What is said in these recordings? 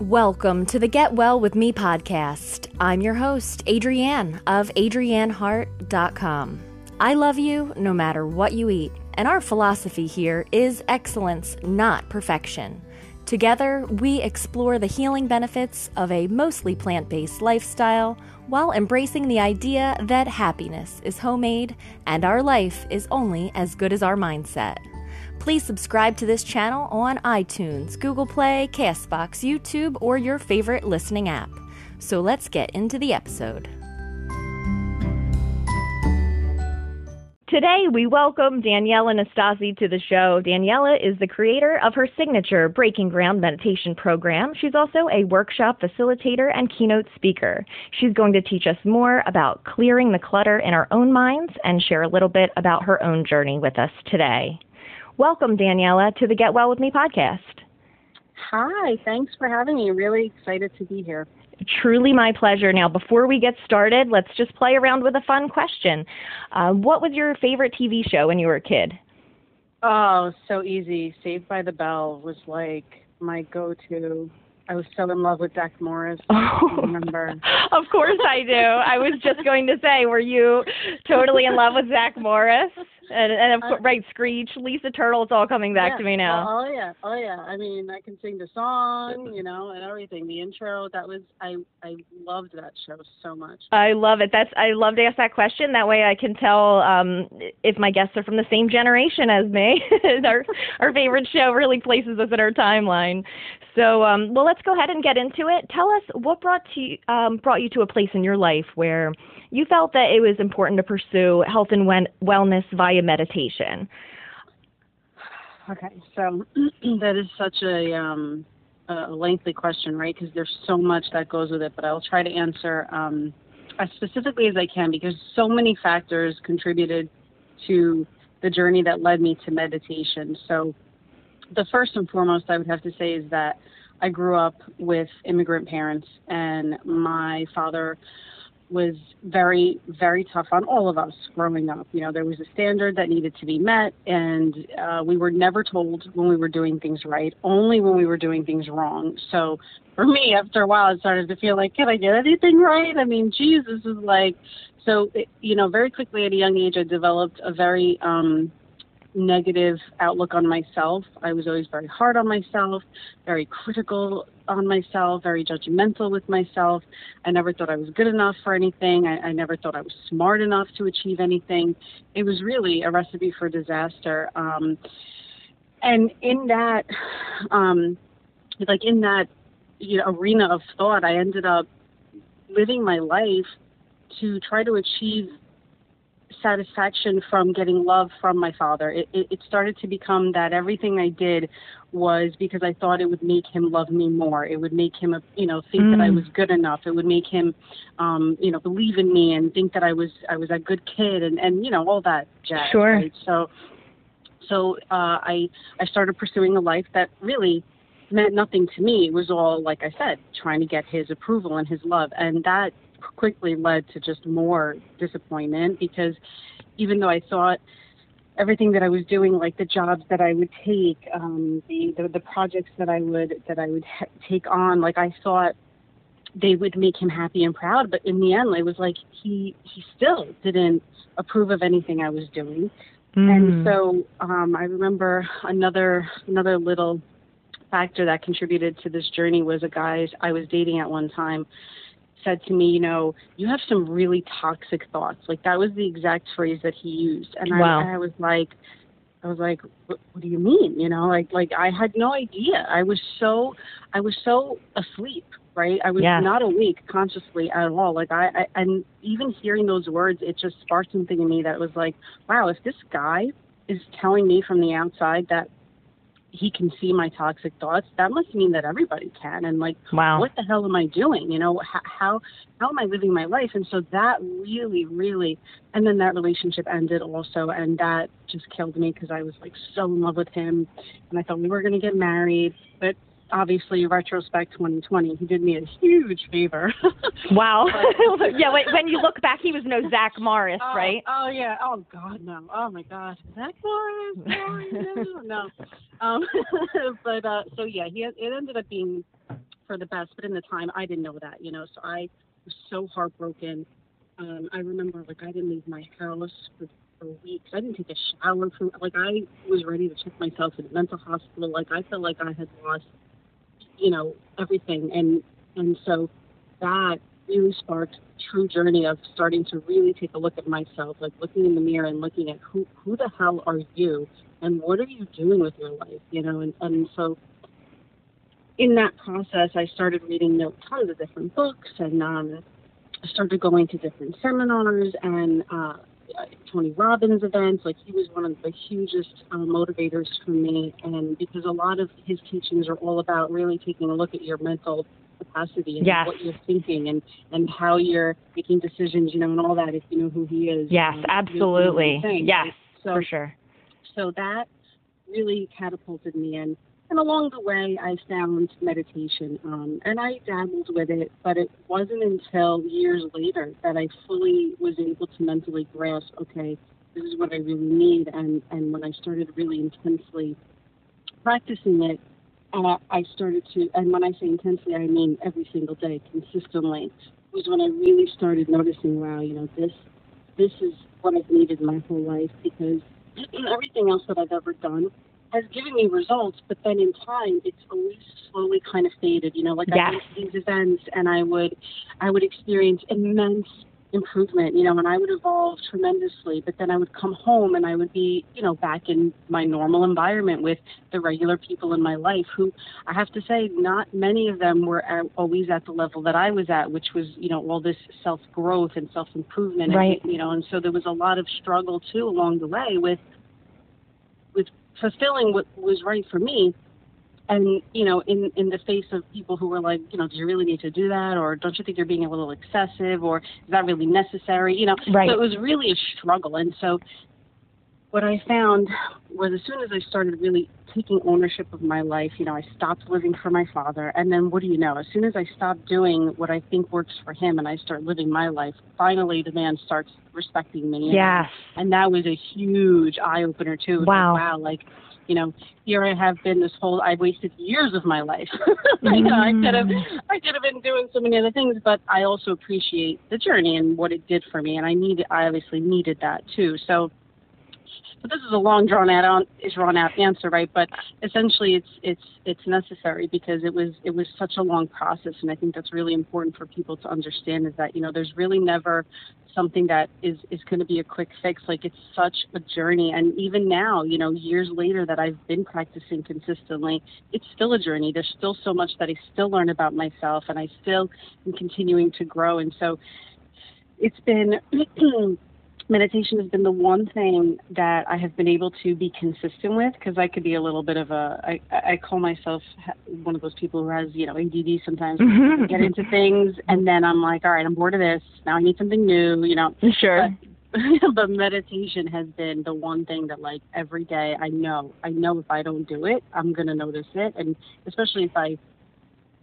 Welcome to the Get Well With Me podcast. I'm your host, Adrienne of AdrienneHart.com. I love you no matter what you eat, and our philosophy here is excellence, not perfection. Together, we explore the healing benefits of a mostly plant based lifestyle while embracing the idea that happiness is homemade and our life is only as good as our mindset. Please subscribe to this channel on iTunes, Google Play, Castbox, YouTube, or your favorite listening app. So let's get into the episode. Today, we welcome Daniela Nastasi to the show. Daniela is the creator of her signature Breaking Ground meditation program. She's also a workshop facilitator and keynote speaker. She's going to teach us more about clearing the clutter in our own minds and share a little bit about her own journey with us today. Welcome, Daniela, to the Get Well With Me podcast. Hi, thanks for having me. Really excited to be here. Truly my pleasure. Now, before we get started, let's just play around with a fun question. Uh, what was your favorite TV show when you were a kid? Oh, so easy. Saved by the Bell was like my go to. I was so in love with Zach Morris. I remember. of course I do. I was just going to say, were you totally in love with Zach Morris? And, and of course, right, Screech, Lisa Turtle, it's all coming back yeah. to me now. Oh, oh yeah, oh yeah. I mean, I can sing the song, you know, and everything. The intro, that was I I loved that show so much. I love it. That's I love to ask that question. That way, I can tell um, if my guests are from the same generation as me. our our favorite show really places us in our timeline. So, um, well, let's go ahead and get into it. Tell us what brought to um, brought you to a place in your life where you felt that it was important to pursue health and wellness via meditation. Okay, so that is such a, um, a lengthy question, right? Because there's so much that goes with it, but I'll try to answer um, as specifically as I can because so many factors contributed to the journey that led me to meditation. So, the first and foremost I would have to say is that I grew up with immigrant parents, and my father was very, very tough on all of us growing up. You know, there was a standard that needed to be met, and uh, we were never told when we were doing things right, only when we were doing things wrong. So for me, after a while, it started to feel like, can I get anything right? I mean, Jesus is like, so, it, you know, very quickly at a young age, I developed a very, um, negative outlook on myself. I was always very hard on myself, very critical on myself, very judgmental with myself. I never thought I was good enough for anything. I, I never thought I was smart enough to achieve anything. It was really a recipe for disaster. Um, and in that, um, like in that you know, arena of thought, I ended up living my life to try to achieve satisfaction from getting love from my father. It, it, it, started to become that everything I did was because I thought it would make him love me more. It would make him, you know, think mm. that I mm. was good enough. It would make him, um, you know, believe in me and think that I was I was a good kid and and you know all that jazz. Sure. Right? So, so uh, I I started pursuing a life that really meant nothing to me. It was all like I said, trying to get his approval and his love, and that quickly led to just more disappointment because even though I thought everything that I was doing, like the jobs that I would take, um, the, the the projects that I would that I would ha- take on, like I thought they would make him happy and proud. But in the end, it was like he he still didn't approve of anything I was doing. Mm. And so um, I remember another another little factor that contributed to this journey was a guy I was dating at one time said to me, you know, you have some really toxic thoughts. Like that was the exact phrase that he used, and wow. I, I was like, I was like, what, what do you mean? You know, like like I had no idea. I was so I was so asleep, right? I was yeah. not awake consciously at all. Like I, I and even hearing those words, it just sparked something in me that was like, wow, if this guy is telling me from the outside that he can see my toxic thoughts, that must mean that everybody can. And like, wow. what the hell am I doing? You know, how, how how am I living my life? And so that really, really, and then that relationship ended also, and that just killed me because I was like so in love with him, and I thought we were going to get married, but obviously retrospect 2020 he did me a huge favor. Wow. Yeah when you look back he was no zach morris oh, right? oh yeah. Oh god no. Oh my gosh. Zach morris no no. Um but uh so yeah he it ended up being for the best but in the time i didn't know that you know so i was so heartbroken. Um i remember like i didn't leave my house for for weeks. I didn't take a shower for like I was ready to check myself in a mental hospital. Like I felt like I had lost you know everything. And and so that really sparked true journey of starting to really take a look at myself like looking in the mirror and looking at who who the hell are you and what are you doing with your life you know? And and so in that process i started reading you know, tons of different books and um started going to different seminars and uh Tony Robbins events. Like he was one of the hugest uh, motivators for me, and because a lot of his teachings are all about really taking a look at your mental capacity and yes. what you're thinking and and how you're making decisions, you know, and all that. If you know who he is. Yes, um, absolutely. Yes, so, for sure. So that really catapulted me in and along the way, I found meditation, um, and I dabbled with it, but it wasn't until years later that I fully was able to mentally grasp, okay, this is what I really need. And, and when I started really intensely practicing it, uh, I started to, and when I say intensely, I mean every single day, consistently, was when I really started noticing, wow, you know, this, this is what I've needed my whole life because everything else that I've ever done has given me results, but then in time, it's always slowly kind of faded. You know, like yes. I went to these events and I would, I would experience immense improvement. You know, and I would evolve tremendously. But then I would come home and I would be, you know, back in my normal environment with the regular people in my life. Who I have to say, not many of them were at, always at the level that I was at, which was, you know, all this self growth and self improvement. Right. And, you know, and so there was a lot of struggle too along the way with with fulfilling what was right for me. And you know in in the face of people who were like you know do you really need to do that? Or don't you think you're being a little excessive? Or is that really necessary? You know right. so it was really a struggle. And so what i found was as soon as i started really taking ownership of my life you know i stopped living for my father. And then what do you know? As soon as i stopped doing what i think works for him and i start living my life finally the man starts respecting me. Yes. And that was a huge eye opener too wow like, wow. like you know, here I have been this whole I've wasted years of my life. you know, I could have mm. I could have been doing so many other things, but I also appreciate the journey and what it did for me. And I needed I obviously needed that too. So but this is a long drawn out drawn out answer, right? But essentially, it's it's it's necessary because it was it was such a long process, and I think that's really important for people to understand is that you know there's really never something that is is going to be a quick fix. Like it's such a journey, and even now, you know, years later that I've been practicing consistently, it's still a journey. There's still so much that I still learn about myself, and I still am continuing to grow, and so it's been meditation has been the one thing that I have been able to be consistent with because I could be a little bit of a I, I call myself one of those people who has you know ADD sometimes mm-hmm. get into things and then I'm like all right I'm bored of this. Now I need something new you know? Sure. But, but meditation has been the one thing that like every day I know I know if I don't do it I'm gonna notice it. And especially if I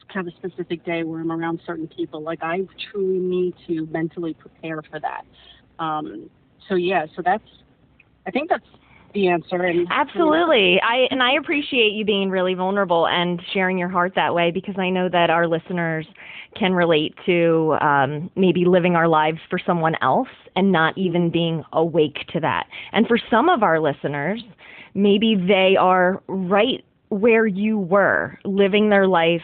have a specific day where I'm around certain people like I truly need to mentally prepare for that um, so yeah, so that's I think that's the answer. And Absolutely, I and I appreciate you being really vulnerable and sharing your heart that way because I know that our listeners can relate to um, maybe living our lives for someone else and not even being awake to that. And for some of our listeners, maybe they are right where you were, living their life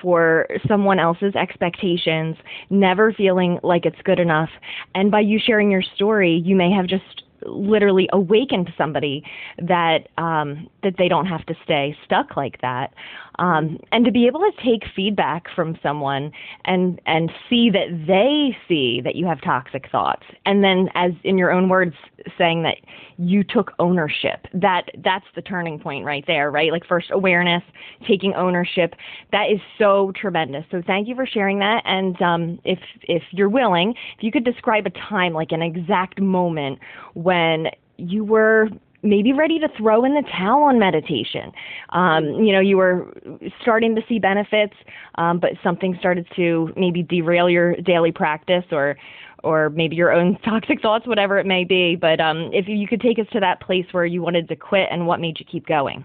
for someone else's expectations, never feeling like it's good enough. And by you sharing your story, you may have just literally awakened somebody that um, that they don't have to stay stuck like that. Um, and to be able to take feedback from someone and and see that they see that you have toxic thoughts, and then as in your own words saying that you took ownership. That that's the turning point right there, right? Like first awareness, taking ownership. That is so tremendous. So thank you for sharing that. And um, if if you're willing, if you could describe a time, like an exact moment when you were maybe ready to throw in the towel on meditation. Um, you know, you were starting to see benefits, um, but something started to maybe derail your daily practice or or maybe your own toxic thoughts, whatever it may be. But um, if you could take us to that place where you wanted to quit and what made you keep going.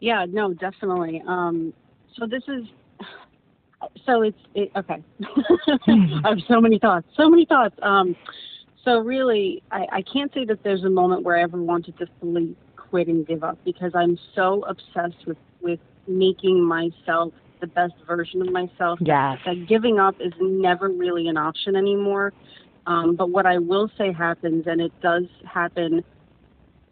Yeah, no, definitely. Um, so this is so it's it, okay. I have so many thoughts, so many thoughts. Um, so really, I, I can't say that there's a moment where I ever wanted to fully quit and give up because I'm so obsessed with with making myself the best version of myself. Yes. That, giving up is never really an option anymore. Um, but what I will say happens, and it does happen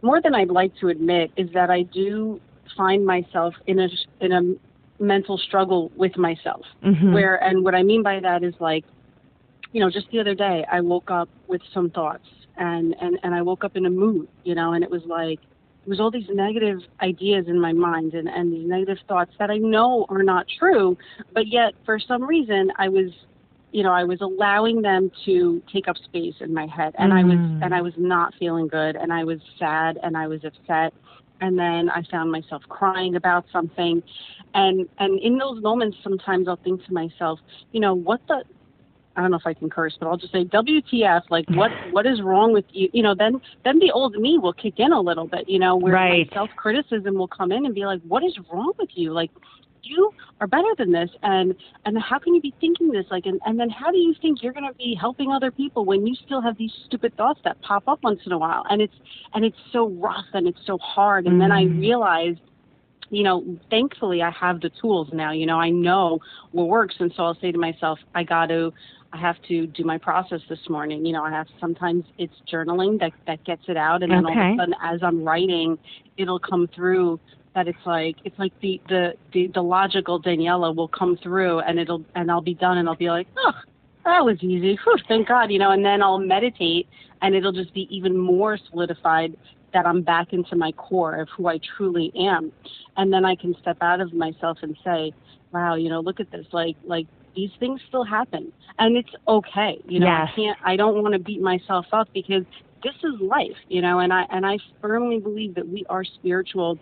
more than I'd like to admit, is that I do find myself in a in a mental struggle with myself. Mm-hmm. Where and what I mean by that is like, you know, just the other day I woke up with some thoughts, and and and I woke up in a mood, you know, and it was like it was all these negative ideas in my mind and, and these negative thoughts that I know are not true, but yet for some reason I was you know, I was allowing them to take up space in my head and mm. I was Mm. and I was not feeling good and I was sad and I was upset and then I found myself crying about something and and in those moments sometimes I'll think to myself, you know, what the I don't know if I can curse, but I'll just say WTF. Like, what what is wrong with you? You know, then then the old me will kick in a little bit. You know, where right. self criticism will come in and be like, what is wrong with you? Like, you are better than this, and and how can you be thinking this? Like, and and then how do you think you're going to be helping other people when you still have these stupid thoughts that pop up once in a while? And it's and it's so rough and it's so hard. And mm. then I Mm-hmm. realized you know, thankfully I have the tools now. You know, I know what works, and so I'll say to myself, I got to, I have to do my process this morning. You know, I have sometimes it's journaling that that gets it out, and then okay. all of a sudden, as I'm writing, it'll come through. That it's like it's like the the the, the logical Daniela will come through, and it'll and I'll be done, and I'll be like, oh, that was easy. Whew, thank God, you know. And then I'll meditate, and it'll just be even more solidified that I'm back into my core of who I truly am. And then I can step out of myself and say, wow, you know, look at this. Like, like these things still happen and it's okay. You know, yes. I can't, I don't want to beat myself up because this is life, you know, and I, and I firmly believe that we are spiritual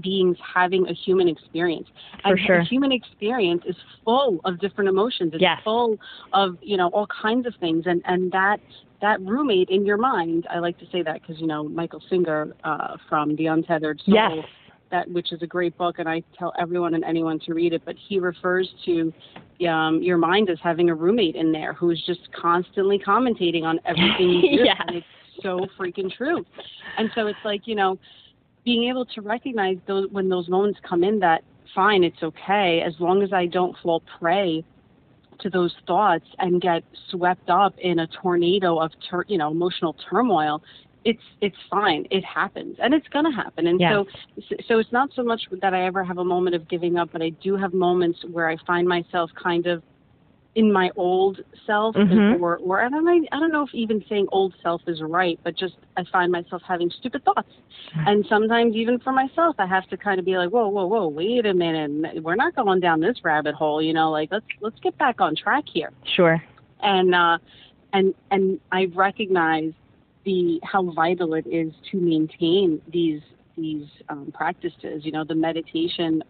beings having a human experience. For and sure. the human experience is full of different emotions. It's yes. full of, you know, all kinds of things. And, and that, that roommate in your mind, I like to say that because, you know, Michael Singer uh, from The Untethered Soul, yes. that which is a great book, and I tell everyone and anyone to read it, but he refers to um, your mind is having a roommate in there who's just constantly commentating on everything you do. yes. And it's so freaking true. And so it's like, you know, being able to recognize those when those moments come in that fine, it's okay, as long as I don't fall prey to those thoughts and get swept up in a tornado of tur- you know emotional turmoil it's it's fine. It happens and it's going to happen. And yes. so so it's not so much that i ever have a moment of giving up but i do have moments where i find myself kind of in my old self mm-hmm. or or I don't know I don't know if even saying old self is right but just I find myself having stupid thoughts. And sometimes even for myself I have to kind of be like whoa whoa whoa wait a minute. We're not going down this rabbit hole you know like let's let's get back on track here. Sure. And uh and and I recognize the how vital it is to maintain these these um, practices you know the meditation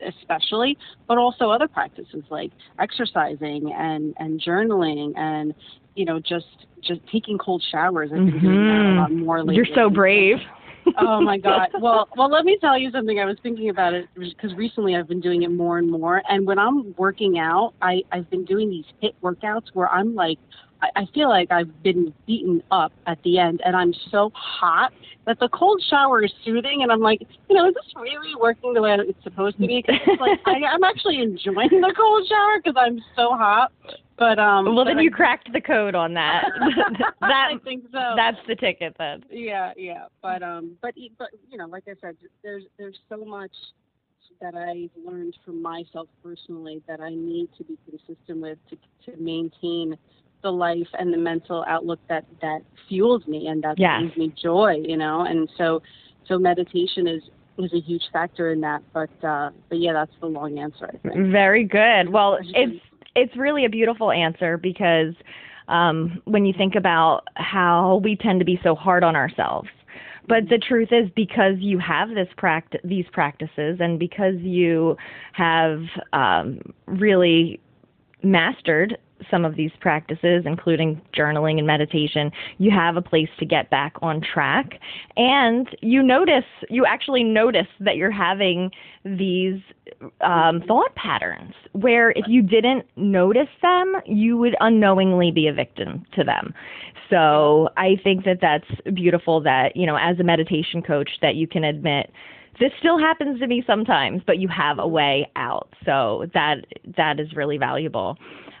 especially, but also other practices like exercising and and journaling and you know just just taking cold showers. I've been mm-hmm. doing that a lot more lately. You're so brave. oh my god. Well, well, let me tell you something. I was thinking about it because recently I've been doing it more and more. And when I'm working out, I I've been doing these HIIT workouts where I'm like I feel like I've been beaten up at the end and I'm so hot that the cold shower is soothing and I'm like, you know, is this really working the way it's supposed to be? Because it's like I, I'm actually enjoying the cold shower because I'm so hot. but um. Well, then but you cracked the code on that. that I think so. that's the ticket then. Yeah, yeah, but um, but but you know, like I said, there's there's so much that I've learned from myself personally that I need to be consistent with to to maintain the life and the mental outlook that that fuels me and that Yes. brings me joy, you know. And so so meditation is is a huge factor in that. But uh, but yeah, that's the long answer. I think. Very good. Well, it's it's really a beautiful answer because um, when you think about how we tend to be so hard on ourselves. But the truth is, because you have this pract- these practices, and because you have um, really mastered some of these practices, including journaling and meditation, you have a place to get back on track. And you notice, you actually notice that you're having these um, thought patterns where if you didn't notice them, you would unknowingly be a victim to them. So I think that that's beautiful that, you know, as a meditation coach, that you can admit this still happens to me sometimes, but you have a way out. So that that is really valuable.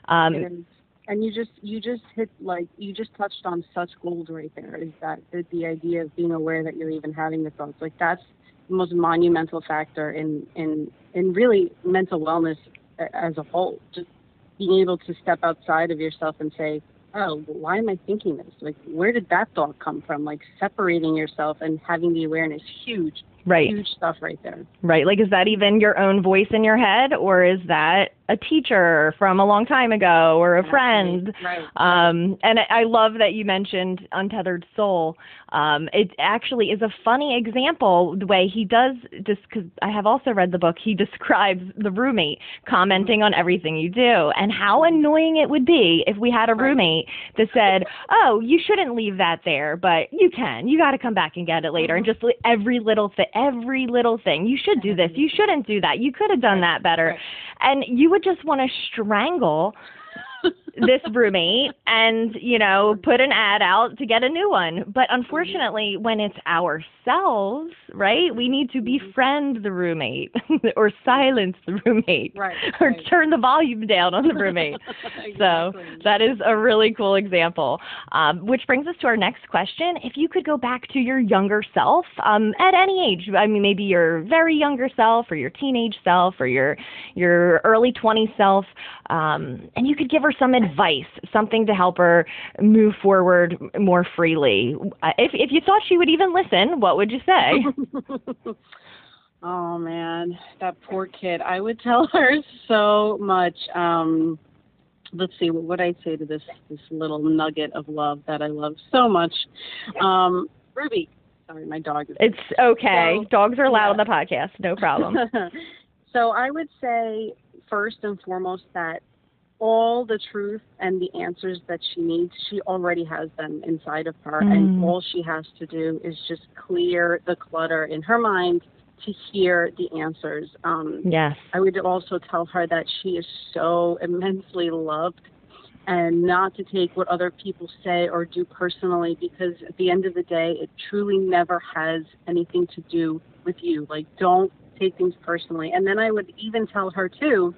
Um, and, and you just you just hit like you just touched on such gold right there is that the, the idea of being aware that you're even having the thoughts like that's the most monumental factor in in in really mental wellness as a whole. Just being able to step outside of yourself and say oh why am i thinking this? Like where did that thought come from? Like separating yourself and having the awareness huge right. huge stuff right there Right. Like, is that even your own voice in your head, or is that a teacher from a long time ago, or a friend? right Um, and I love that you mentioned Untethered Soul. Um, it actually is a funny example the way he does, just because I have also read the book, he describes the roommate commenting on everything you do and how annoying it would be if we had a roommate that said, oh, you shouldn't leave that there, but you can. You got to come back and get it later. And just every little thing, every little thing. You should do this. You shouldn't do that. You could have done that better. And you would just want to strangle this roommate and you know put an ad out to get a new one. But unfortunately when it's ourselves right we need to befriend the roommate or silence the roommate Right, or right. turn the volume down on the roommate. So that is a really cool example. Um, which brings us to our next question. If you could go back to your younger self um, at any age i mean maybe your very younger self or your teenage self or your your early 20s self um, and you could give her some advice something to help her move forward more freely Uh, if, if you thought she would even listen what would you say oh man, that poor kid. I would tell her so much. Um, let's see, what would I say to this this little nugget of love that I love so much? Um, Ruby, sorry, my dog is. it's okay So- dogs are allowed on the podcast no problem so I would say first and foremost that all the truth and the answers that she needs, she already has them inside of her, and Mm. all she has to do is just clear the clutter in her mind to hear the answers. Um, yes I would also tell her that she is so immensely loved and not to take what other people say or do personally because at the end of the day, it truly never has anything to do with you. Like, don't take things personally. And then I would even tell her, too,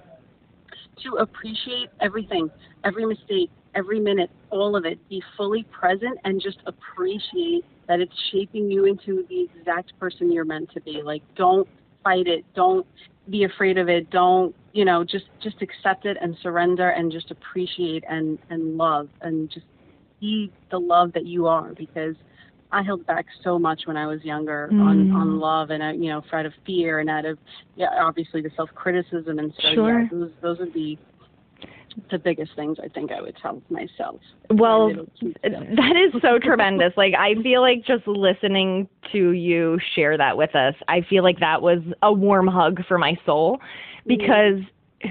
to appreciate everything, every mistake, every minute, all of it. Be fully present and just appreciate that it's shaping you into the exact person you're meant to be. Like, don't fight it. Don't be afraid of it. Don't, you know, just just accept it and surrender and just appreciate and and love and just be the love that you are because I held back so much when I was younger on Mm. on love and you know out of fear and out of yeah obviously the self criticism and so Sure. yeah those those would be the biggest things I think I would tell myself. Well, Little cute stuff. that is so tremendous. Like I feel like just listening to you share that with us, I feel like that was a warm hug for my soul because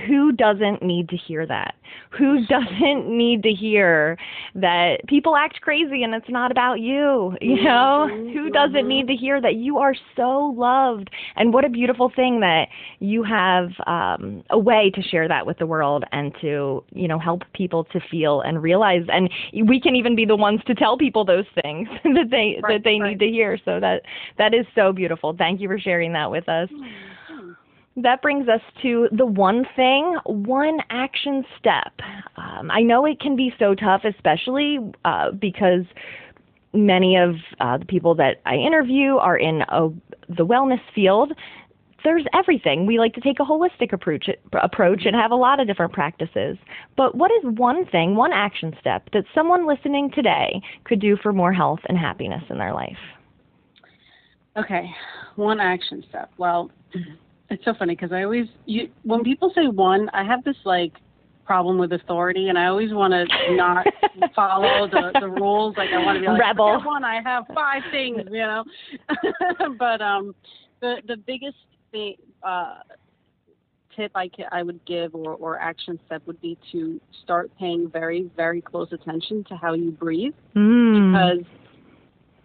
who doesn't need to hear that? Who doesn't need to hear that people act crazy and it's not about you? You know, Mhm, who doesn't mhm. need to hear that you are so loved? And what a beautiful thing that you have um, a way to share that with the world and to, you know, help people to feel and realize. And we can even be the ones to tell people those things that they Right, that they right. need to hear. So that that is so beautiful. Thank you for sharing that with us. That brings us to the one thing, one action step. Um, I know it can be so tough, especially uh, because many of uh, the people that I interview are in a, the wellness field. There's everything. We like to take a holistic approach, approach and have a lot of different practices. But what is one thing, one action step that someone listening today could do for more health and happiness in their life? Okay, one action step. Well, it's so funny because I always you when people say one, I have this like problem with authority, and I always want to not follow the the rules. Like I want to be like rebel. One, I have five things, you know. but um, the the biggest thing uh tip I can, I would give or or action step would be to start paying very very close attention to how you breathe Mm. because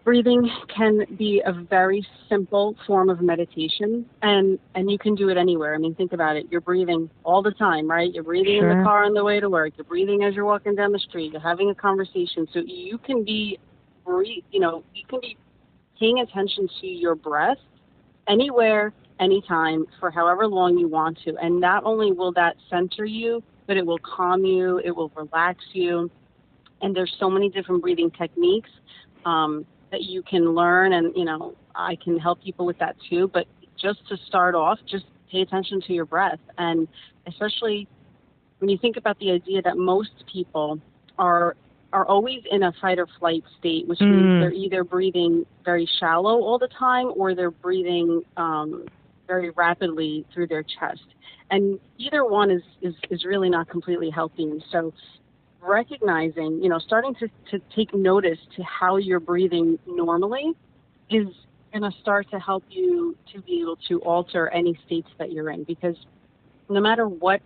breathing can be a very simple form of meditation and and you can do it anywhere. I mean think about it. You're breathing all the time right? You're breathing in the car on the way to work. You're breathing as you're walking down the street. You're having a conversation. So you can be breathe you know you can be paying attention to your breath anywhere anytime for however long you want to. And not only will that center you but it will calm you it will relax you. And there's so many different breathing techniques um, that you can learn and you know i can help people with that too but just to start off just pay attention to your breath. And especially when you think about the idea that most people are are always in a fight or flight state which Mm. means they're either breathing very shallow all the time or they're breathing um, very rapidly through their chest. And either one is, is, is really not completely healthy. So recognizing, you know, starting to, to take notice to how you're breathing normally is going to start to help you to be able to alter any states that you're in. Because no matter what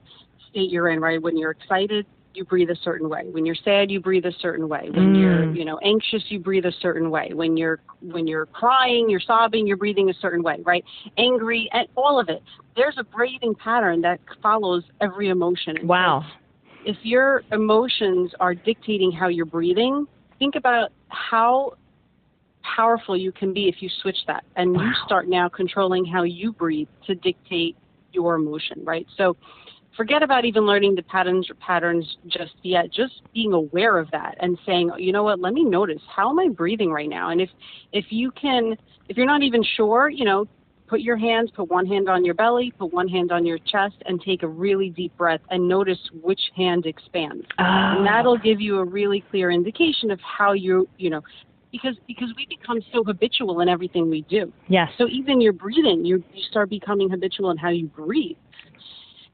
state you're in, right, when you're excited, you breathe a certain way. When you're sad, you breathe a certain way. When Mm. you're, you know, anxious, you breathe a certain way. When you're when you're crying, you're sobbing, you're breathing a certain way, right? Angry, and all of it. There's a breathing pattern that follows every emotion. Wow. If your emotions are dictating how you're breathing, think about how powerful you can be if you switch that and you start now controlling how you breathe to dictate your emotion, right? So forget about even learning the patterns or patterns just yet. Just being aware of that and saying, you know what, let me notice how am I breathing right now? And if if you can if you're not even sure, you know, put your hands, put one hand on your belly, put one hand on your chest, and take a really deep breath and notice which hand expands. And Oh. that'll give you a really clear indication of how you, you know, because because we become so habitual in everything we do. Yes. So even your breathing, you you start becoming habitual in how you breathe.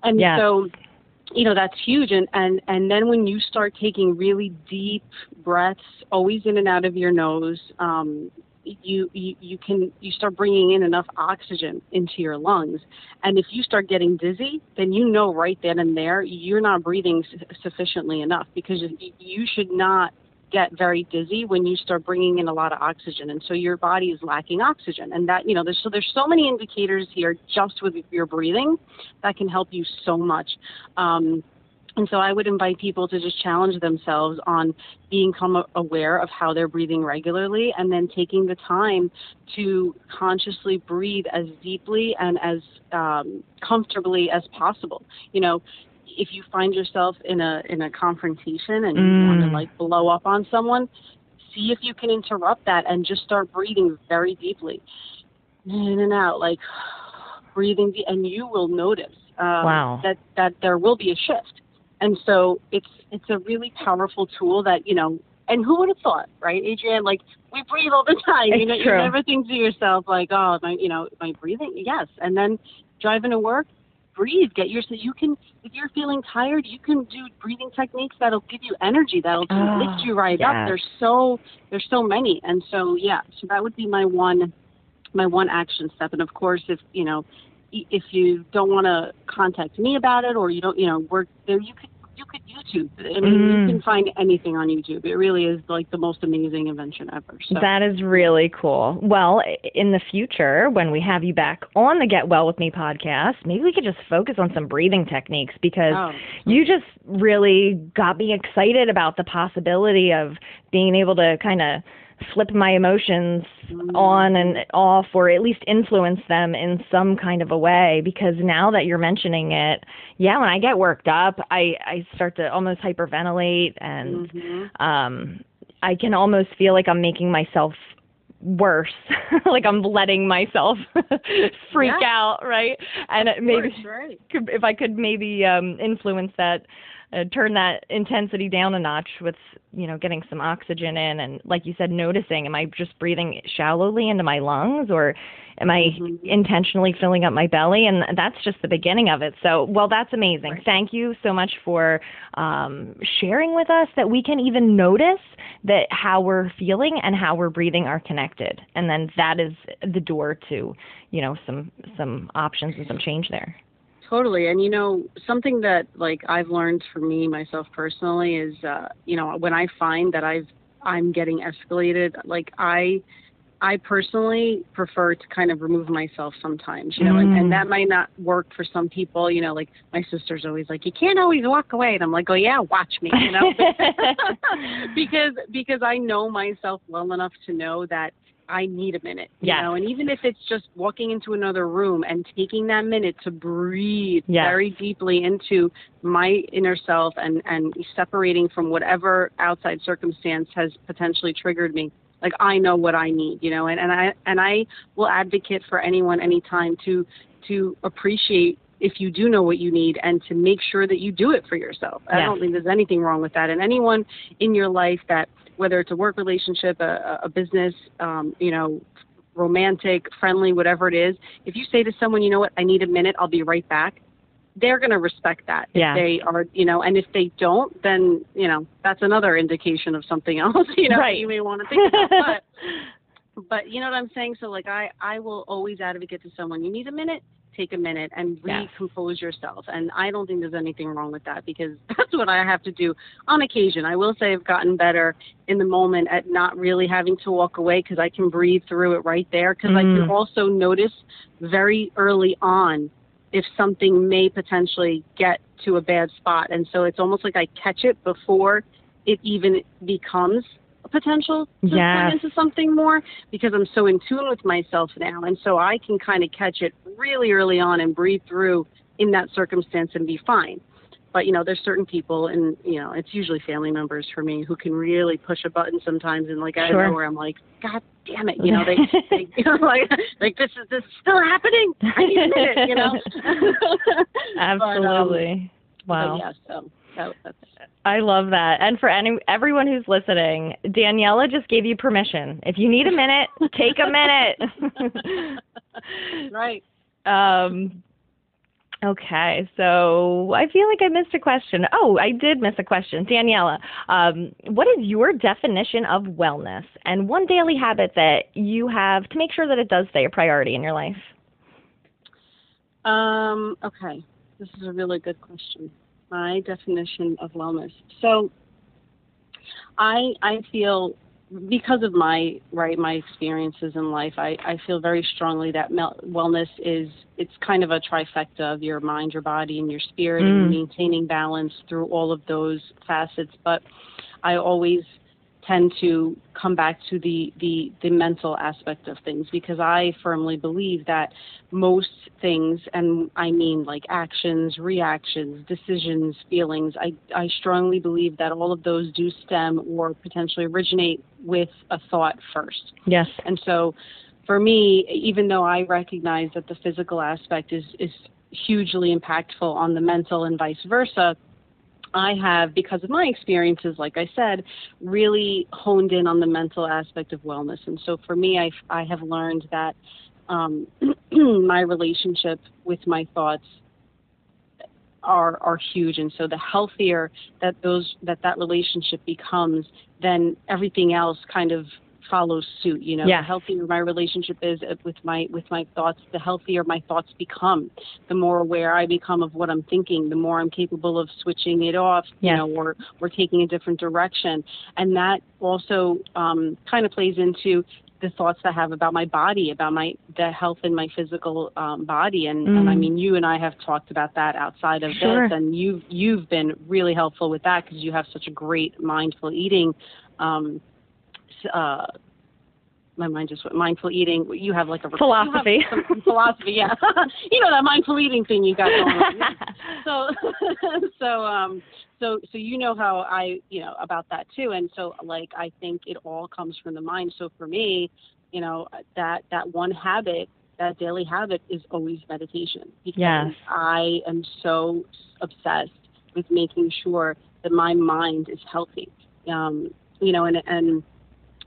And Yes. so you know that's huge and and and then when you start taking really deep breaths always in and out of your nose um you, you you can you start bringing in enough oxygen into your lungs. And if you start getting dizzy then you know right then and there you're not breathing su- sufficiently enough because you, you should not get very dizzy when you start bringing in a lot of oxygen. And so your body is lacking oxygen. And that you know there's so there's so many indicators here just with your breathing that can help you so much. Um, and so I would invite people to just challenge themselves on being aware of how they're breathing regularly and then taking the time to consciously breathe as deeply and as um, comfortably as possible. You know, if you find yourself in a in a confrontation and you want to Mm. like blow up on someone, see if you can interrupt that and just start breathing very deeply, in and out, like breathing, deep, and you will notice um, Wow. that that there will be a shift. And so it's it's a really powerful tool that you know. And who would have thought, right, Adrienne? Like we breathe all the time. you It's know, you never think to yourself like, oh, my, you know, my breathing? Yes. And then driving to work, breathe. Get your so you can if you're feeling tired, you can do breathing techniques that'll give you energy. That'll Oh, lift you right yes. up. There's so there's so many, and so yeah. So that would be my one my one action step. And of course, if you know if you don't want to contact me about it, or you don't, you know, we're there. You could you could YouTube. I mean, Mm. you can find anything on YouTube. It really is like the most amazing invention ever. So. That is really cool. Well, in the future, when we have you back on the Get Well With Me podcast, maybe we could just focus on some breathing techniques because Oh. you just really got me excited about the possibility of being able to kind of flip my emotions on and off or at least influence them in some kind of a way because now that you're mentioning it yeah when i get worked up i i start to almost hyperventilate and mm-hmm. um i can almost feel like i'm making myself worse like i'm letting myself freak yeah. out right and maybe right. if i could maybe um influence that uh, turn that intensity down a notch with you know getting some oxygen in and like you said noticing am i just breathing shallowly into my lungs or am i mm-hmm. intentionally filling up my belly? And that's just the beginning of it. So well that's amazing. Right. thank you so much for um, sharing with us that we can even notice that how we're feeling and how we're breathing are connected. And then that is the door to you know some some options and some change there Totally. And you know, something that like I've learned for me myself personally is uh, you know, when I find that I've I'm getting escalated, like I I personally prefer to kind of remove myself sometimes, you know, mm. and, and that might not work for some people, you know, like my sister's always like, You can't always walk away and I'm like, Oh yeah, watch me, you know because because I know myself well enough to know that I need a minute. You yes. know, and even if it's just walking into another room and taking that minute to breathe yes. very deeply into my inner self and, and separating from whatever outside circumstance has potentially triggered me. Like I know what I need, you know, and, and I and I will advocate for anyone anytime to to appreciate if you do know what you need and to make sure that you do it for yourself. I don't think there's anything wrong with that. And anyone in your life that whether it's a work relationship, a, a business, um, you know, romantic, friendly, whatever it is, if you say to someone, you know what, I need a minute, I'll be right back, they're going to respect that. Yeah. If they are, you know, and if they don't, then, you know, that's another indication of something else, you know, right. you may want to think about. but, but you know what I'm saying? So like I, I will always advocate to someone, you need a minute, take a minute and recompose yourself. And I don't think there's anything wrong with that because that's what I have to do on occasion. I will say I've gotten better in the moment at not really having to walk away because I can breathe through it right there. Because mm. I can mm. also notice very early on if something may potentially get to a bad spot. And so it's almost like I catch it before it even becomes potential to yes. into something more because I'm so in tune with myself now. And so I can kind of catch it really early on and breathe through in that circumstance and be fine. But you know, there's certain people, and you know, it's usually family members for me who can really push a button sometimes, and like I sure. know where I'm like, God damn it, you know, they, they you know, like, like this is this is still happening. I need a minute, you know. Absolutely. but, um, wow. Yeah, so I love that. And for any everyone who's listening, Daniela just gave you permission. If you need a minute, take a minute. right. Um Okay, so I feel like I missed a question. Oh, I did miss a question. Daniela, um, what is your definition of wellness and one daily habit that you have to make sure that it does stay a priority in your life? Um, okay, this is a really good question my definition of wellness. So I I feel because of my right my experiences in life, I, I feel very strongly that wellness is it's kind of a trifecta of your mind, your body, and your spirit, mm. and maintaining balance through all of those facets. But I always tend to come back to the, the, the mental aspect of things because I firmly believe that most things, and I mean like actions, reactions, decisions, feelings, I, I strongly believe that all of those do stem or potentially originate with a thought first. Yes. And so for me, even though I recognize that the physical aspect is, is hugely impactful on the mental and vice versa, I have, because of my experiences, like I said, really honed in on the mental aspect of wellness. And so for me, I, I have learned that um, my relationship with my thoughts are are huge and so the healthier that those that that relationship becomes then everything else kind of follows suit. You know, yeah. the healthier my relationship is with my with my thoughts, the healthier my thoughts become. The more aware I become of what I'm thinking, the more I'm capable of switching it off. Yes. You know, or or taking a different direction, and that also um, kind of plays into the thoughts I have about my body, about my the health in my physical um, body, and, mm. and I mean, you and I have talked about that outside of sure. this, and you've you've been really helpful with that because you have such a great mindful eating um, uh, my mind just went mindful eating. You have like a philosophy. Philosophy, yeah. you know that mindful eating thing you got going on. so, so, um, so, so you know how I, you know, about that too. And so, like, I think it all comes from the mind. So for me, you know, that that one habit, that daily habit, is always meditation because yes. I am so obsessed with making sure that my mind is healthy. Um, you know, and and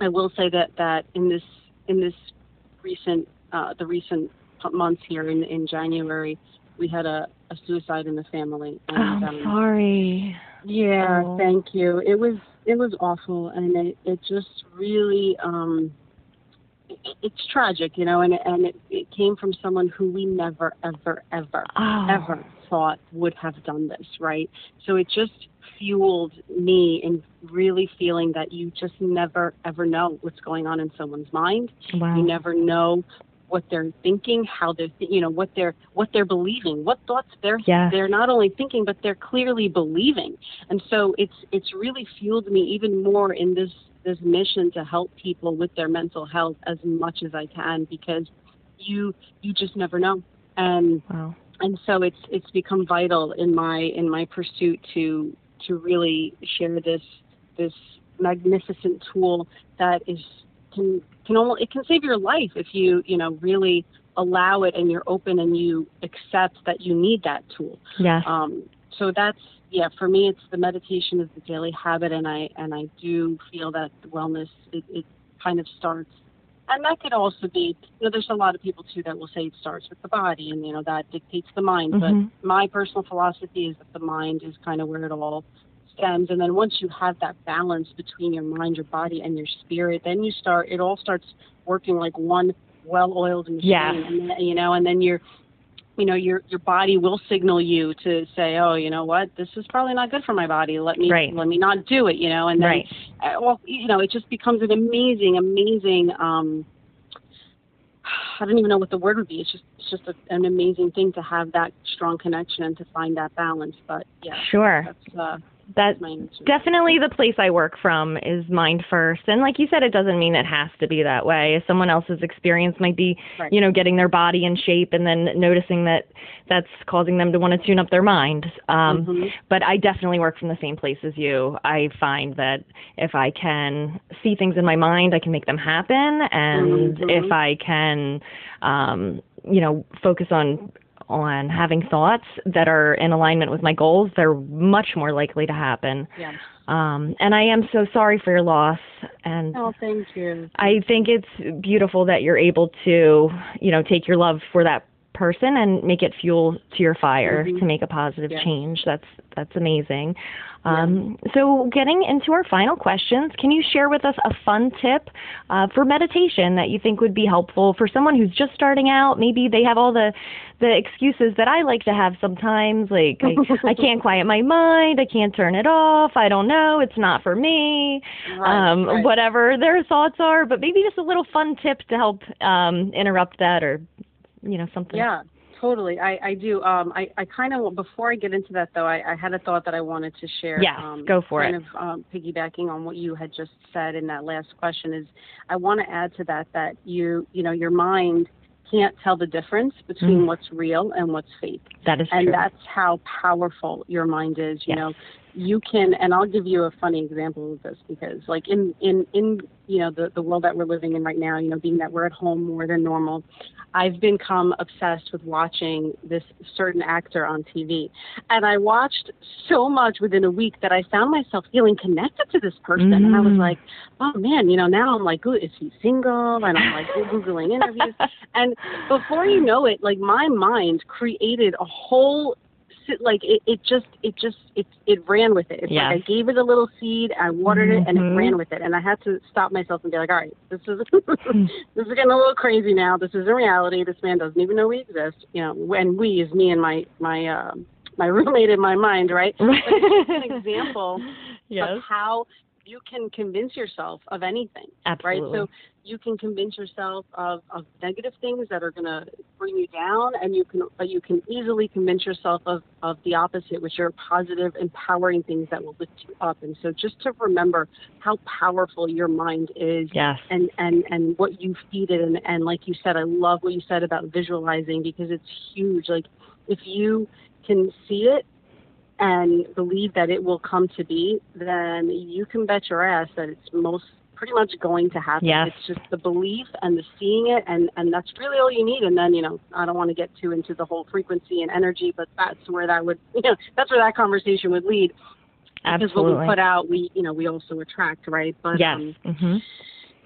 I will say that that in this in this recent uh, the recent months here in in January, we had a, a suicide in the family. And, oh, um, sorry. Yeah, oh. thank you. It was it was awful, and it it just really um, it's tragic, you know, and and it, it came from someone who we never ever ever oh. ever thought would have done this, right? So it just fueled me in really feeling that you just never ever know what's going on in someone's mind. Wow. You never know what they're thinking, how they're th- you know what they're what they're believing, what thoughts they're yes. they're not only thinking but they're clearly believing. And so it's it's really fueled me even more in this this mission to help people with their mental health as much as I can because you you just never know. And wow. and so it's it's become vital in my in my pursuit to to really share this this magnificent tool that is can can only it can save your life if you you know really allow it and you're open and you accept that you need that tool. Yeah. Um, so that's yeah for me it's the meditation is the daily habit and I and I do feel that the wellness it, it kind of starts and that could also be you know there's a lot of people too that will say it starts with the body and you know that dictates the mind mm-hmm. but my personal philosophy is that the mind is kind of where it all stems and then once you have that balance between your mind your body and your spirit then you start it all starts working like one well-oiled machine yeah. and, you know and then you're you know your your body will signal you to say oh you know what this is probably not good for my body let me right. let me not do it you know and then right. uh, well you know it just becomes an amazing amazing um I don't even know what the word would be. It's just it's just a, an amazing thing to have that strong connection and to find that balance. But yeah, sure. That's, uh, that's definitely the place I work from is mind first. And like you said, it doesn't mean it has to be that way. Someone else's experience might be, right. you know, getting their body in shape and then noticing that that's causing them to want to tune up their mind. Um, mm-hmm. But I definitely work from the same place as you. I find that if I can see things in my mind, I can make them happen. And mm-hmm. if I can, um, you know, focus on on having thoughts that are in alignment with my goals, they're much more likely to happen. Yeah. Um, and I am so sorry for your loss. And oh, thank you. I think it's beautiful that you're able to, you know, take your love for that person and make it fuel to your fire mm-hmm. to make a positive yeah. change. That's that's amazing. Yeah. Um, so, getting into our final questions, can you share with us a fun tip uh, for meditation that you think would be helpful for someone who's just starting out? Maybe they have all the the excuses that I like to have sometimes, like I, I can't quiet my mind, I can't turn it off, I don't know, it's not for me, right, um, right. whatever their thoughts are. But maybe just a little fun tip to help um, interrupt that, or you know something. Yeah totally. I, I do. Um, I, I kind of before I get into that though, I, I had a thought that I wanted to share. Yeah, um, go for kind it. Kind of um, piggybacking on what you had just said in that last question is, I want to add to that that you you know your mind can't tell the difference between Mm. what's real and what's fake, That is true. and true. that's how powerful your mind is. You Yes. know, you can and I'll give you a funny example of this because like in in in you know the the world that we're living in right now you know being that we're at home more than normal I've become obsessed with watching this certain actor on TV and I watched so much within a week that I found myself feeling connected to this person. And I was Mm. like oh man you know now I'm like ooh, is he single? And I'm like googling interviews. And before you know it like my mind created a whole like it, it just it just it it ran with it. It's Yes. like I gave it a little seed, I watered it, and it Mhm. ran with it. And I had to stop myself and be like, all right, this is this is getting a little crazy now. This is a reality. This man doesn't even know we exist. You know, when we is me and my my uh, my roommate in my mind, right? It's an example yes. of how you can convince yourself of anything, Absolutely. right? So you can convince yourself of, of negative things that are going to bring you down, and you can, but you can easily convince yourself of, of the opposite, which are positive, empowering things that will lift you up. And so just to remember how powerful your mind is, yes. and and and what you feed it, and and like you said, I love what you said about visualizing because it's huge. Like if you can see it and believe that it will come to be, then you can bet your ass that it's most pretty much going to happen. Yes. It's just the belief and the seeing it and, and that's really all you need. And then, you know, I don't want to get too into the whole frequency and energy, but that's where that would you know, that's where that conversation would lead. Absolutely. Because what we put out we you know, we also attract, right? But yes. um hmm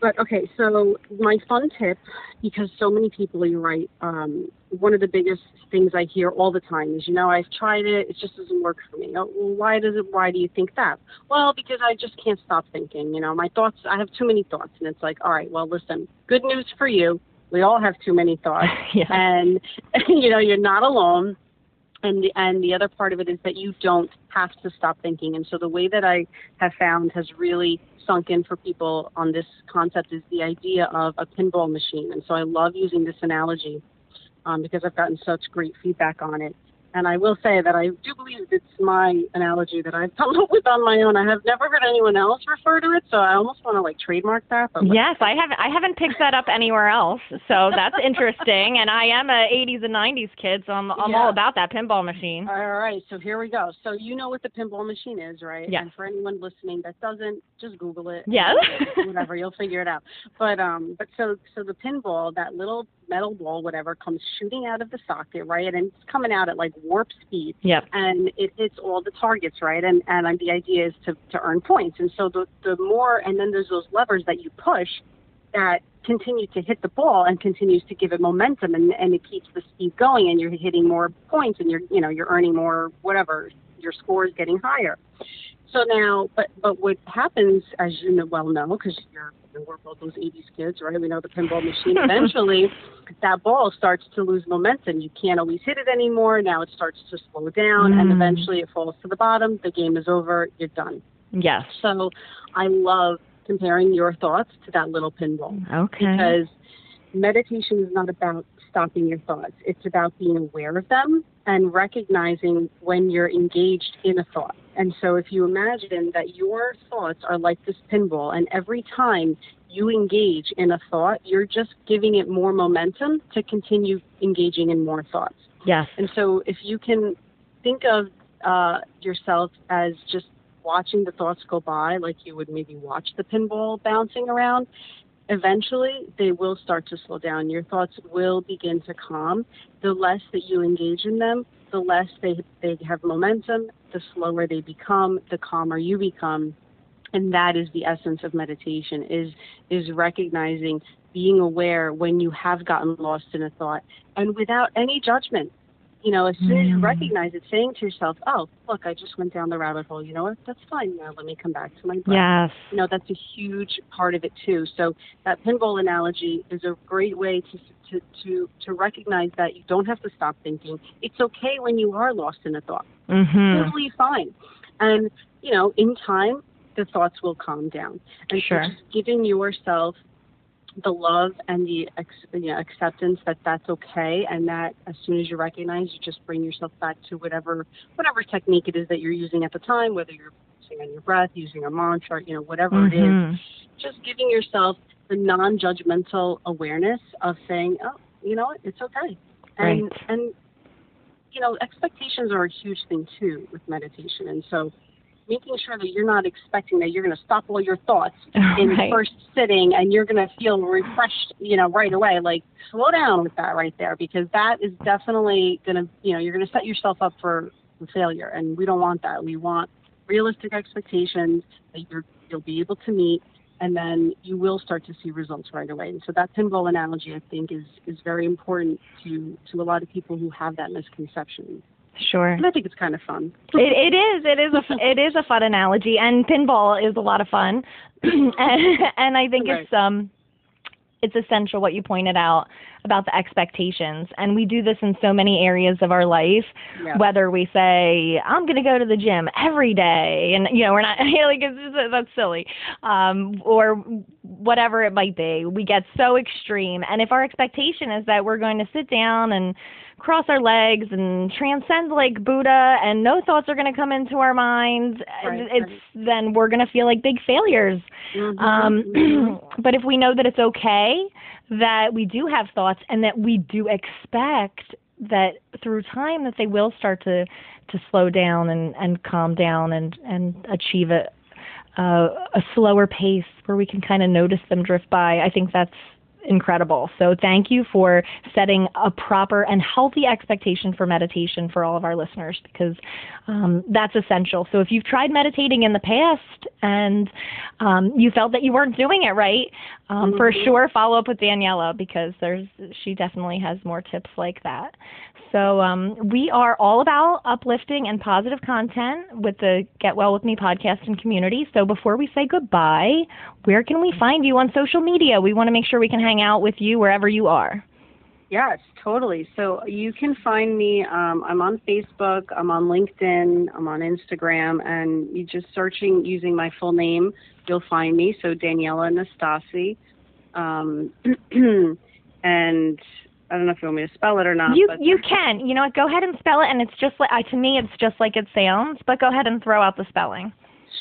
but okay, so my fun tip, because so many people, you're right. Um, one of the biggest things I hear all the time is, you know, I've tried it, it just doesn't work for me. Oh, well, why does it? Why do you think that? Well, because I just can't stop thinking. You know, my thoughts. I have too many thoughts, and it's like, all right, well, listen. Good news for you. We all have too many thoughts, yeah. and you know, you're not alone and the, and the other part of it is that you don't have to stop thinking. And so the way that I have found has really sunk in for people on this concept is the idea of a pinball machine. And so I love using this analogy um, because I've gotten such great feedback on it. And I will say that I do believe it's my analogy that I've come up with on my own. I have never heard anyone else refer to it, so I almost want to like trademark that. But Yes, I haven't I haven't picked that up anywhere else, so that's interesting. And I am a '80s and '90s kid, so I'm I'm Yeah. all about that pinball machine. All right, so here we go. So you know what the pinball machine is, right? Yes. And for anyone listening that doesn't, just Google it. Yes. whatever, you'll figure it out. But um, but so so the pinball, that little metal ball, whatever, comes shooting out of the socket, right? And it's coming out at like warp speed, Yep. and it hits all the targets, right? And and um, the idea is to to earn points. And so the the more, and then there's those levers that you push that continue to hit the ball and continues to give it momentum and, and it keeps the speed going and you're hitting more points and you're you know you're earning more whatever your score is getting higher so now but but what happens as you know, well know because you're we're both those 80s kids right? We know the pinball machine eventually that ball starts to lose momentum. You can't always hit it anymore. Now it starts to slow down and Mm. eventually it falls to the bottom. The game is over. You're done. Yes. so I love comparing your thoughts to that little pinball. Okay. because meditation is not about stopping your thoughts. It's about being aware of them and recognizing when you're engaged in a thought. And so if you imagine that your thoughts are like this pinball, and every time you engage in a thought, you're just giving it more momentum to continue engaging in more thoughts. yes. And so if you can think of uh, yourself as just watching the thoughts go by, like you would maybe watch the pinball bouncing around, eventually they will start to slow down. Your thoughts will begin to calm. The less that you engage in them, the less they, they have momentum, the slower they become, the calmer you become. And that is the essence of meditation is is recognizing, being aware when you have gotten lost in a thought and without any judgment you know, as soon as you Mm. recognize it, saying to yourself, "Oh, look, I just went down the rabbit hole. You know what? That's fine. Now let me come back to my breath." Yes. You know, that's a huge part of it too. So that pinball analogy is a great way to to to to recognize that you don't have to stop thinking. It's okay when you are lost in a thought. Mhm. Totally fine. And you know, in time, the thoughts will calm down. And Sure. so just giving yourself the love and the ex, you know, acceptance that that's okay, and that as soon as you recognize, you just bring yourself back to whatever whatever technique it is that you're using at the time, whether you're focusing on your breath, using a mantra, you know, whatever it is. Mhm. Just giving yourself the non-judgmental awareness of saying, oh, you know what, it's okay, and Right. and you know, expectations are a huge thing too with meditation, and so making sure that you're not expecting that you're going to stop all your thoughts in the first sitting and you're going to feel refreshed, you know, right away. Like slow down with that right there because that is definitely going to, you know, you're going to set yourself up for failure and we don't want that. We want realistic expectations that you're you'll be able to meet and then you will start to see results right away. And so that pinball analogy I think is is very important to to a lot of people who have that misconception. Sure. And I think it's kind of fun. It, it is. It is a. It is a fun analogy, and pinball is a lot of fun, and, and I think it's um, it's essential what you pointed out about the expectations. And we do this in so many areas of our life, Yeah. whether we say, I'm going to go to the gym every day. And, you know, we're not, you know, like, it's, that's silly. Um, or whatever it might be. We get so extreme. And if our expectation is that we're going to sit down and cross our legs and transcend like Buddha and no thoughts are going to come into our minds, Right, it's then we're going to feel like big failures. Mhm, Um, mhm. but if we know that it's okay, that we do have thoughts, and that we do expect that through time that they will start to to slow down and and calm down and and achieve a uh, a slower pace where we can kind of notice them drift by. I think that's incredible. So thank you for setting a proper and healthy expectation for meditation for all of our listeners because um, that's essential. So if you've tried meditating in the past and um, you felt that you weren't doing it right, um, for sure follow up with Daniela because there's she definitely has more tips like that. So um, we are all about uplifting and positive content with the Get Well with Me podcast and community. So before we say goodbye, where can we find you on social media? We want to make sure we can hang out with you wherever you are. Yes, totally. So you can find me. Um, I'm on Facebook. I'm on LinkedIn. I'm on Instagram, and you just searching using my full name, you'll find me. So Daniela Nastasi. Um, and I don't know if you want me to spell it or not. You but you can. You know what? Go ahead and spell it, and it's just like to me, it's just like it sounds. But go ahead and throw out the spelling.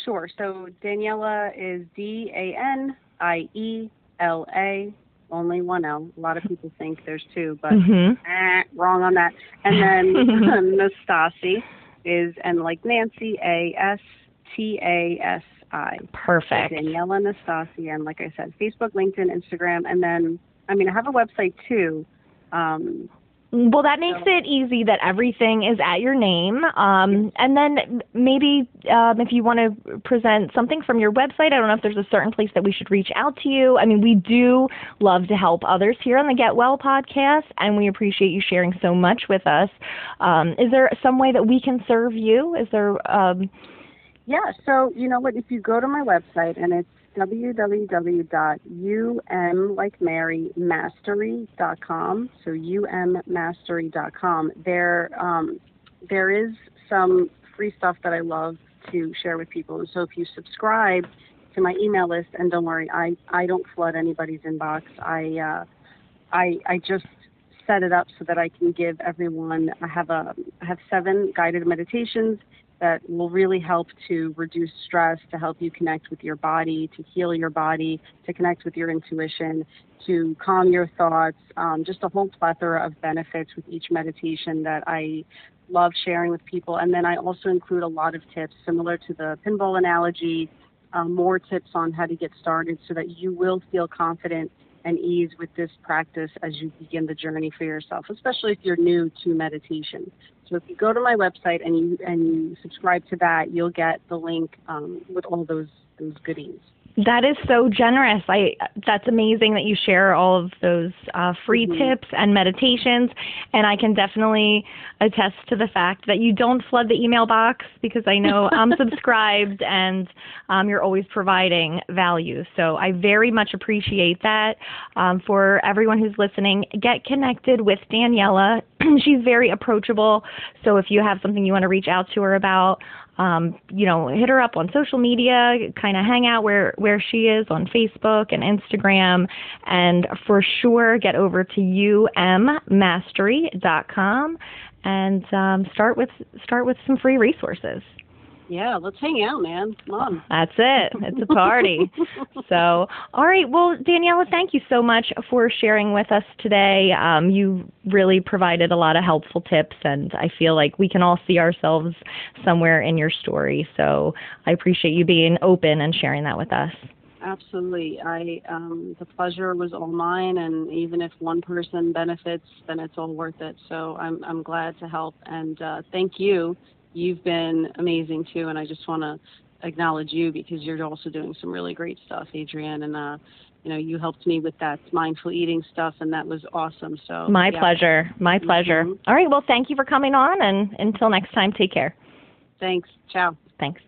Sure. So Daniela is D A N I E L A. Only one L. A lot of people think there's two, but hmm eh, wrong on that. And then Nastasi is and like Nancy A S T A S I. Perfect. Daniela Nastasi, and like I said, Facebook, LinkedIn, Instagram, and then I mean I have a website too. Um, Well, that makes it easy that everything is at your name. Um, and then maybe um, if you want to present something from your website, I don't know if there's a certain place that we should reach out to you. I mean, we do love to help others here on the Get Well podcast, and we appreciate you sharing so much with us. Um, is there some way that we can serve you? Is there? Um, Yeah, so you know what? If you go to my website and it's www.um like Mary mastery.com, so ummastery.com, there um, there is some free stuff that I love to share with people. And So if you subscribe to my email list, and don't worry, I I don't flood anybody's inbox. I uh, I I just set it up so that I can give everyone. I have a I have seven guided meditations that will really help to reduce stress, to help you connect with your body, to heal your body, to connect with your intuition, to calm your thoughts. Um, just a whole plethora of benefits with each meditation that I love sharing with people. And then I also include a lot of tips similar to the pinball analogy. Um, more tips on how to get started so that you will feel confident and ease with this practice as you begin the journey for yourself, especially if you're new to meditation. So if you go to my website and you and you subscribe to that, you'll get the link um, with all those those goodies. That is so generous. I that's amazing that you share all of those uh, free Mhm. tips and meditations, and I can definitely attest to the fact that you don't flood the email box because I know I'm subscribed and um, you're always providing value. So I very much appreciate that. Um, for everyone who's listening, get connected with Daniela. She's very approachable. So if you have something you want to reach out to her about, um, you know, hit her up on social media, kind of hang out where where she is on Facebook and Instagram, and for sure get over to ummastery.com and um, start with start with some free resources. Yeah, let's hang out, man. Come on. That's it. It's a party. so, all right. Well, Daniela, thank you so much for sharing with us today. Um, you really provided a lot of helpful tips, and I feel like we can all see ourselves somewhere in your story. So, I appreciate you being open and sharing that with us. Absolutely. I um, the pleasure was all mine, and even if one person benefits, then it's all worth it. So I'm I'm glad to help, and uh, thank you. You've been amazing too, and I just want to acknowledge you because you're also doing some really great stuff, Adrienne, and uh, you know you helped me with that mindful eating stuff, and that was awesome. So My yeah. pleasure. My pleasure. Mhm. All right. Well, thank you for coming on, and until next time, take care. Thanks. Ciao. Thanks.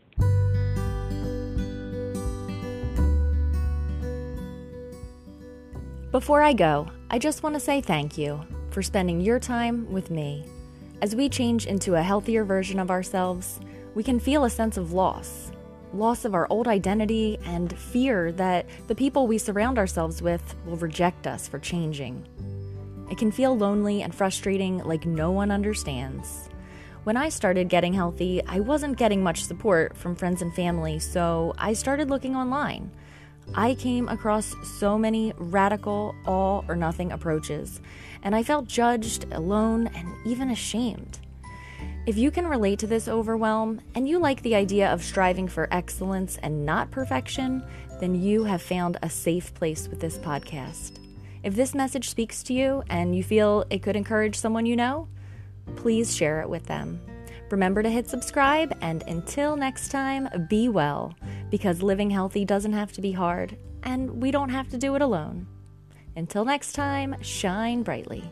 Before I go, I just want to say thank you for spending your time with me. As we change into a healthier version of ourselves, we can feel a sense of loss loss of our old identity and fear that the people we surround ourselves with will reject us for changing. It can feel lonely and frustrating, like no one understands. When I started getting healthy, I wasn't getting much support from friends and family, so I started looking online. I came across so many radical, all or nothing approaches, and I felt judged, alone, and even ashamed. If you can relate to this overwhelm and you like the idea of striving for excellence and not perfection, then you have found a safe place with this podcast. If this message speaks to you and you feel it could encourage someone you know, please share it with them. Remember to hit subscribe, and until next time, be well, because living healthy doesn't have to be hard, and we don't have to do it alone. Until next time, shine brightly.